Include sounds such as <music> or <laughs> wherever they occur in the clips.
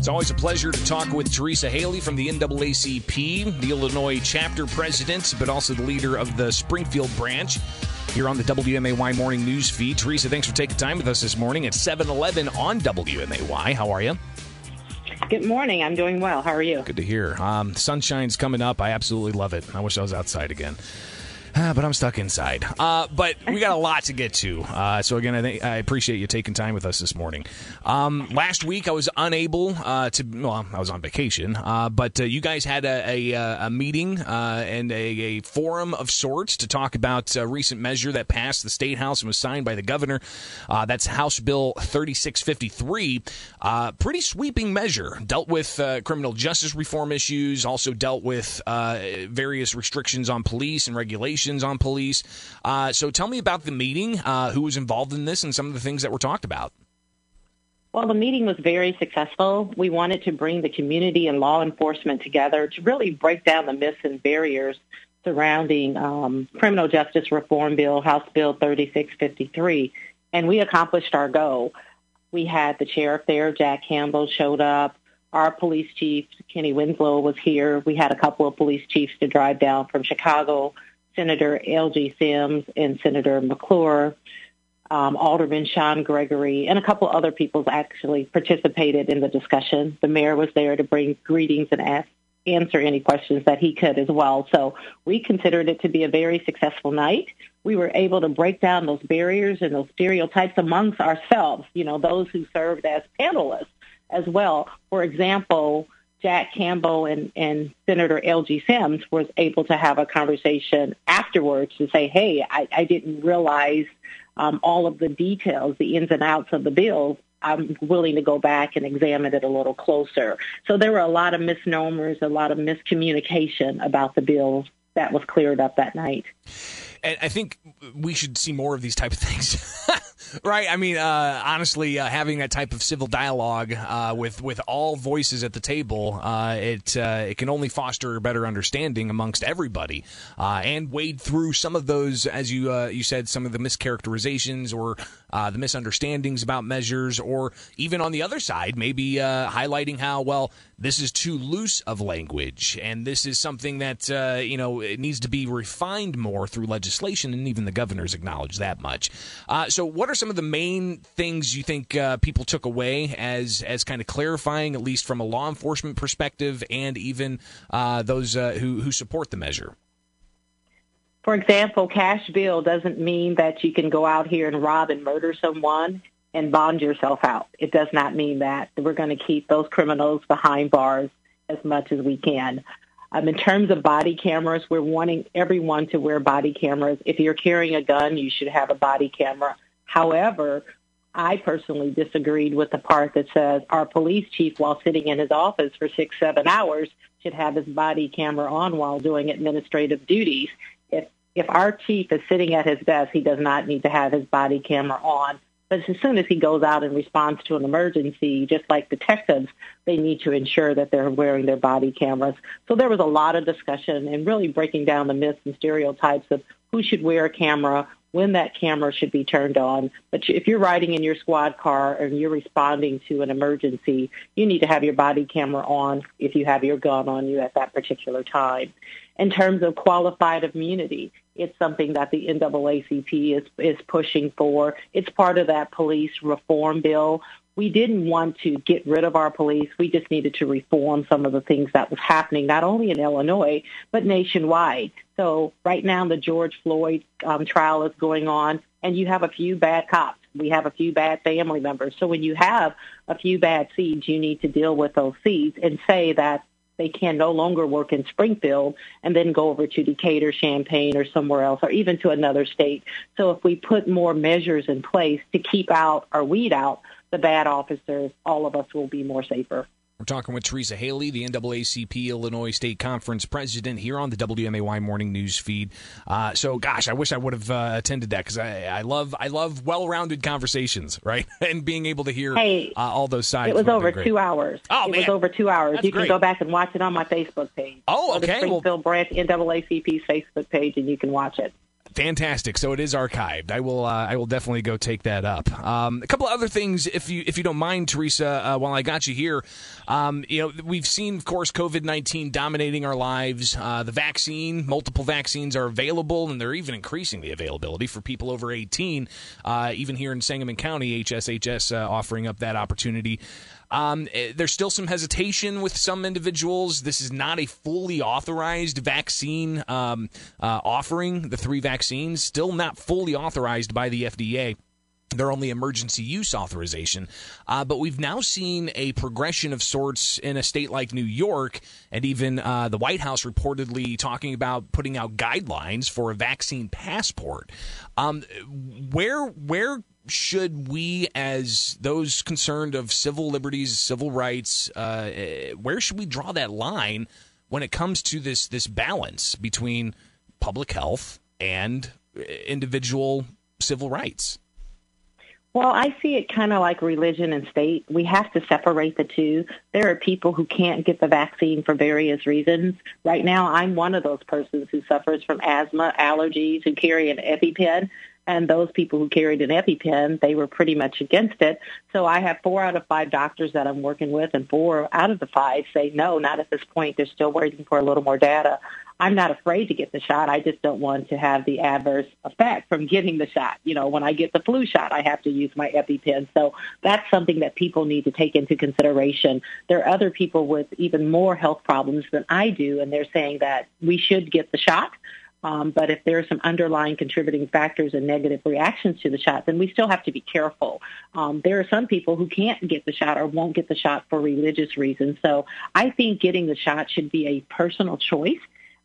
It's always a pleasure to talk with Teresa Haley from the NAACP, the Illinois chapter president, but also the leader of the Springfield branch here on the WMAY morning news feed. Teresa, thanks for taking time with us this morning at 711 on WMAY. How are you? Good morning. I'm doing well. How are you? Good to hear. Um, sunshine's coming up. I absolutely love it. I wish I was outside again. Ah, but I'm stuck inside. Uh, but we got a lot to get to. Uh, so again, I think I appreciate you taking time with us this morning. Um, last week I was unable uh, to. Well, I was on vacation, uh, but uh, you guys had a, a, uh, a meeting and a, a, forum of sorts to talk about a recent measure that passed the state house and was signed by the governor. that's House Bill 3653. pretty sweeping measure. Dealt with criminal justice reform issues. Also dealt with various restrictions on police and regulations on police. Uh, so tell me about the meeting, uh, who was involved in this, and some of the things that were talked about. Well, the meeting was very successful. We wanted to bring the community and law enforcement together to really break down the myths and barriers surrounding um, criminal justice reform bill, House Bill 3653, and we accomplished our goal. We had the sheriff there, Jack Campbell, showed up. Our police chief, Kenny Winslow, was here. We had a couple of police chiefs to drive down from Chicago Senator Elgie Sims and Senator McClure, um, Alderman Shawn Gregory, and a couple other people actually participated in the discussion. The mayor was there to bring greetings and ask, answer any questions that he could as well. So we considered it to be a very successful night. We were able to break down those barriers and those stereotypes amongst ourselves, you know, those who served as panelists as well. For example, Jack Campbell and, and Senator Elgie Sims was able to have a conversation afterwards to say, hey, I, I didn't realize um, all of the details, the ins and outs of the bill. I'm willing to go back and examine it a little closer. So there were a lot of misnomers, a lot of miscommunication about the bill that was cleared up that night. And I think we should see more of these type of things. <laughs> right. I mean, uh, honestly, uh, having that type of civil dialogue uh, with with all voices at the table, uh, it uh, it can only foster a better understanding amongst everybody, uh, and wade through some of those, as you you said, some of the mischaracterizations or the misunderstandings about measures, or even on the other side, maybe highlighting how well this is too loose of language, and this is something that uh, you know it needs to be refined more through legislation, and even the governors acknowledge that much. Uh, so, what are some of the main things you think uh, people took away as as kind of clarifying, at least from a law enforcement perspective, and even uh, those uh, who who support the measure? For example, cash bail doesn't mean that you can go out here and rob and murder someone and bond yourself out. It does not mean that. We're going to keep those criminals behind bars as much as we can. Um, in terms of body cameras, we're wanting everyone to wear body cameras. If you're carrying a gun, you should have a body camera. However, I personally disagreed with the part that says our police chief, while sitting in his office for six, seven hours, should have his body camera on while doing administrative duties. If if our chief is sitting at his desk, he does not need to have his body camera on. But as soon as he goes out and responds to an emergency, just like detectives, they need to ensure that they're wearing their body cameras. So there was a lot of discussion and really breaking down the myths and stereotypes of who should wear a camera, when that camera should be turned on. But if you're riding in your squad car and you're responding to an emergency, you need to have your body camera on if you have your gun on you at that particular time. In terms of qualified immunity, it's something that the NAACP is, is pushing for. It's part of that police reform bill we didn't want to get rid of our police. We just needed to reform some of the things that was happening, not only in Illinois, but nationwide. So right now, the George Floyd um, trial is going on, and you have a few bad cops. We have a few bad family members. So when you have a few bad seeds, you need to deal with those seeds and say that they can no longer work in Springfield and then go over to Decatur, Champaign, or somewhere else, or even to another state. So if we put more measures in place to keep out or weed out the bad officers, all of us will be more safer. We're talking with Teresa Haley, the NAACP Illinois State Conference president, here on the WMAY morning news feed. Uh, so, gosh, I wish I would have uh, attended that because I, I, love I love well-rounded conversations, <laughs> right? and being able to hear hey, uh, all those sides. It was over two hours. Oh it man, was over two hours. That's you great. can go back and watch it on my Facebook page. Oh, okay. The Springfield well, Branch NAACP's Facebook page, and you can watch it. Fantastic. So it is archived. I will. Uh, I will definitely go take that up. Um, a couple other things, if you if you don't mind, Teresa. Uh, while I got you here, um, you know we've seen, of course, COVID nineteen dominating our lives. Uh, the vaccine, multiple vaccines are available, and they're even increasing the availability for people over eighteen. Uh, even here in Sangamon County, HSHS uh, offering up that opportunity. Um, eh, there's still some hesitation with some individuals. This is not a fully authorized vaccine um, uh, offering. The three vaccines still not fully authorized by the FDA. They're only emergency use authorization. Uh, but we've now seen a progression of sorts in a state like New York, and even uh, the White House reportedly talking about putting out guidelines for a vaccine passport. Um, where where should we, as those concerned of civil liberties, civil rights, uh, where should we draw that line when it comes to this this balance between public health and individual civil rights? Well, I see it kind of like religion and state. We have to separate the two. There are people who can't get the vaccine for various reasons. Right now, I'm one of those persons who suffers from asthma, allergies, who carry an EpiPen and those people who carried an EpiPen, they were pretty much against it. So I have four out of five doctors that I'm working with, and four out of the five say no, not at this point. They're still waiting for a little more data. I'm not afraid to get the shot. I just don't want to have the adverse effect from getting the shot. You know, when I get the flu shot, I have to use my EpiPen. So that's something that people need to take into consideration. There are other people with even more health problems than I do, and they're saying that we should get the shot. Um, but if there are some underlying contributing factors and negative reactions to the shot, then we still have to be careful. Um, there are some people who can't get the shot or won't get the shot for religious reasons. So I think getting the shot should be a personal choice.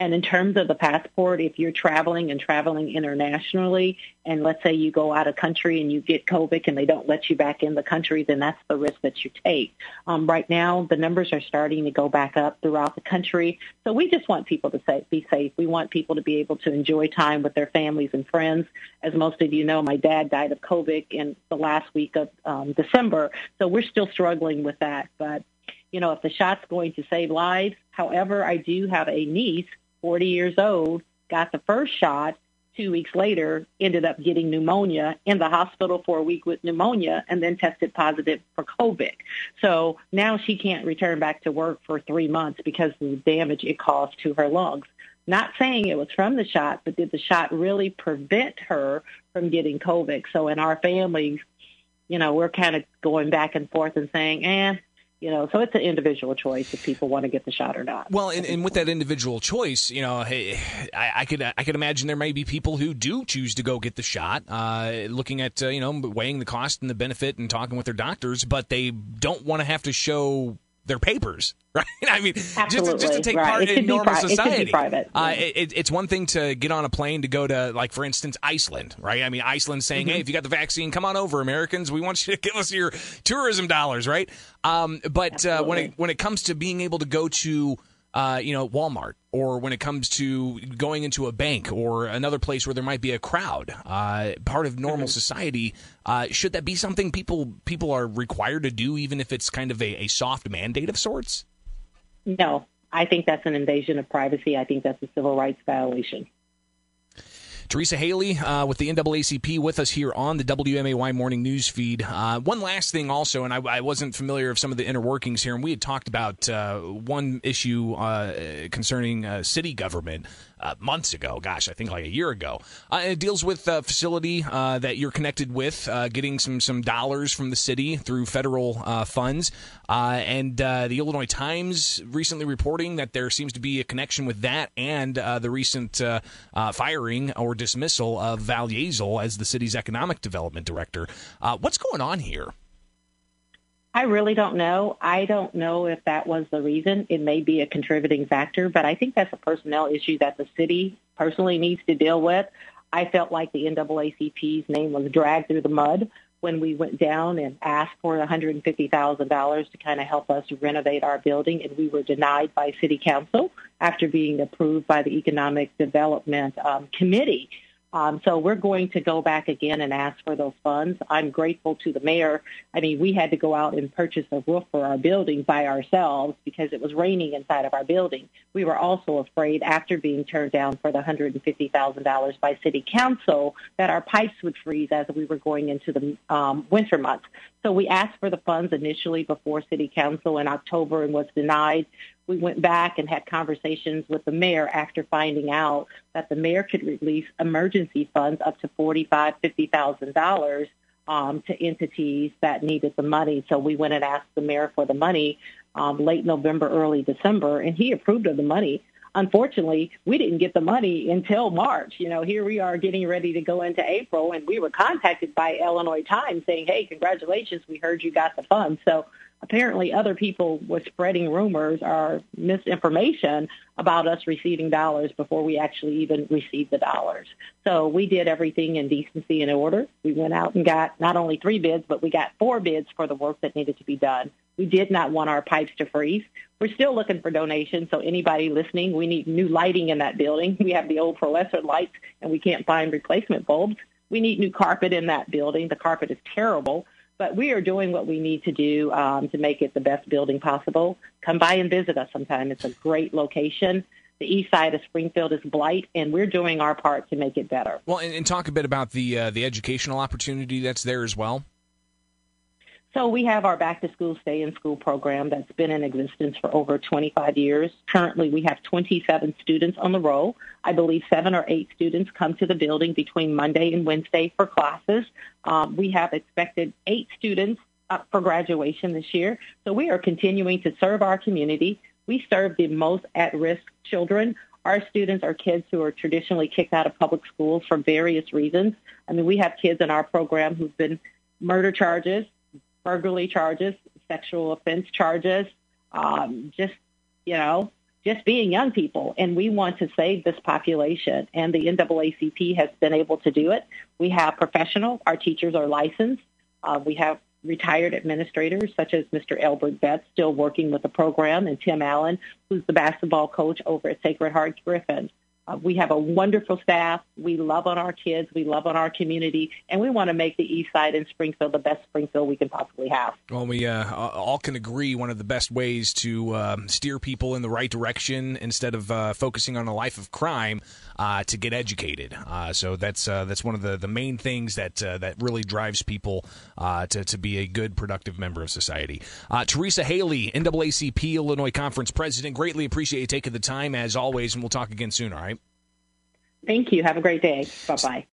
And in terms of the passport, if you're traveling and traveling internationally, and let's say you go out of country and you get COVID and they don't let you back in the country, then that's the risk that you take. Um, right now, the numbers are starting to go back up throughout the country. So we just want people to say, be safe. We want people to be able to enjoy time with their families and friends. As most of you know, my dad died of COVID in the last week of um, December. So we're still struggling with that. But you know, if the shot's going to save lives. However, I do have a niece 40 years old, got the first shot. Two weeks later, ended up getting pneumonia in the hospital for a week with pneumonia and then tested positive for COVID. So now she can't return back to work for three months because of the damage it caused to her lungs. Not saying it was from the shot, but did the shot really prevent her from getting COVID? So in our families, you know, we're kind of going back and forth and saying, eh, you know, so it's an individual choice if people want to get the shot or not. Well, and, and with that individual choice, you know, hey, I, I, could I could imagine there may be people who do choose to go get the shot, uh, looking at uh, you know weighing the cost and the benefit and talking with their doctors, but they don't want to have to show their papers, <laughs> right? I mean, just, just to take right. part in normal pri- society. It private. Uh, it, it's one thing to get on a plane to go to, like, for instance, Iceland, right? I mean, Iceland saying, mm-hmm. "Hey, if you got the vaccine, come on over, Americans. We want you to <laughs> give us your tourism dollars, right?" Um, but uh, when it when it comes to being able to go to uh, you know, Walmart, or when it comes to going into a bank or another place where there might be a crowd, uh, part of normal mm-hmm. society. Uh, should that be something people people are required to do, even if it's kind of a, a soft mandate of sorts? No, I think that's an invasion of privacy. I think that's a civil rights violation. Teresa Haley uh, with the NAACP with us here on the WMAY morning news feed. Uh, one last thing, also, and I, I, wasn't familiar of some of the inner workings here, and we had talked about uh, one issue uh, concerning uh, city government uh, months ago. Gosh, I think like a year ago. Uh, it deals with a facility uh, that you're connected with, uh, getting some some dollars from the city through federal uh, funds. And the Illinois Times recently reporting that there seems to be a connection with that and the recent firing or dismissal of Val Yazell as the city's economic development director. what's going on here? I really don't know. I don't know if that was the reason. It may be a contributing factor, but I think that's a personnel issue that the city personally needs to deal with. I felt like the NAACP's name was dragged through the mud when we went down and asked for $150,000 to kind of help us renovate our building, and we were denied by City Council after being approved by the Economic Development um, Committee. Um, so we're going to go back again and ask for those funds. I'm grateful to the mayor. I mean, we had to go out and purchase a roof for our building by ourselves because it was raining inside of our building. We were also afraid after being turned down for the $150,000 by city council that our pipes would freeze as we were going into the um, winter months. So we asked for the funds initially before city council in October and was denied we went back and had conversations with the mayor after finding out that the mayor could release emergency funds up to forty-five, fifty thousand dollars um, to entities that needed the money. So we went and asked the mayor for the money um, late November, early December, and he approved of the money. Unfortunately, we didn't get the money until March. You know, here we are getting ready to go into April, and we were contacted by Illinois Times saying, "Hey, congratulations, we heard you got the funds." So apparently other people were spreading rumors or misinformation about us receiving dollars before we actually even received the dollars. So we did everything in decency and order. We went out and got not only three bids, but we got four bids for the work that needed to be done. We did not want our pipes to freeze. We're still looking for donations, so anybody listening, we need new lighting in that building. <laughs> We have the old fluorescent lights, and we can't find replacement bulbs. We need new carpet in that building. The carpet is terrible. But we are doing what we need to do um, to make it the best building possible. Come by and visit us sometime. It's a great location. The east side of Springfield is blight, and we're doing our part to make it better. Well, and, and talk a bit about the uh, the educational opportunity that's there as well. So we have our back to school stay in school program that's been in existence for over 25 years. Currently we have 27 students on the roll. I believe seven or eight students come to the building between Monday and Wednesday for classes. Um, we have expected eight students up for graduation this year. So we are continuing to serve our community. We serve the most at-risk children. Our students are kids who are traditionally kicked out of public schools for various reasons. I mean, we have kids in our program who've been murder charges, burglary charges, sexual offense charges, um, just, you know, just being young people. And we want to save this population. And the NAACP has been able to do it. We have professional. Our teachers are licensed. Uh, we have retired administrators such as Mr. Elbert Betts still working with the program and Tim Allen, who's the basketball coach over at Sacred Heart Griffin. Uh, we have a wonderful staff. We love on our kids. We love on our community, and we want to make the East Side and Springfield the best Springfield we can possibly have. Well, we uh, all can agree one of the best ways to um, steer people in the right direction instead of uh, focusing on a life of crime uh, to get educated. Uh, so that's uh, that's one of the, the main things that that really drives people to to be a good, productive member of society. Teresa Haley, NAACP Illinois Conference President, greatly appreciate you taking the time as always, and we'll talk again soon. All right. Thank you. Have a great day. Bye bye.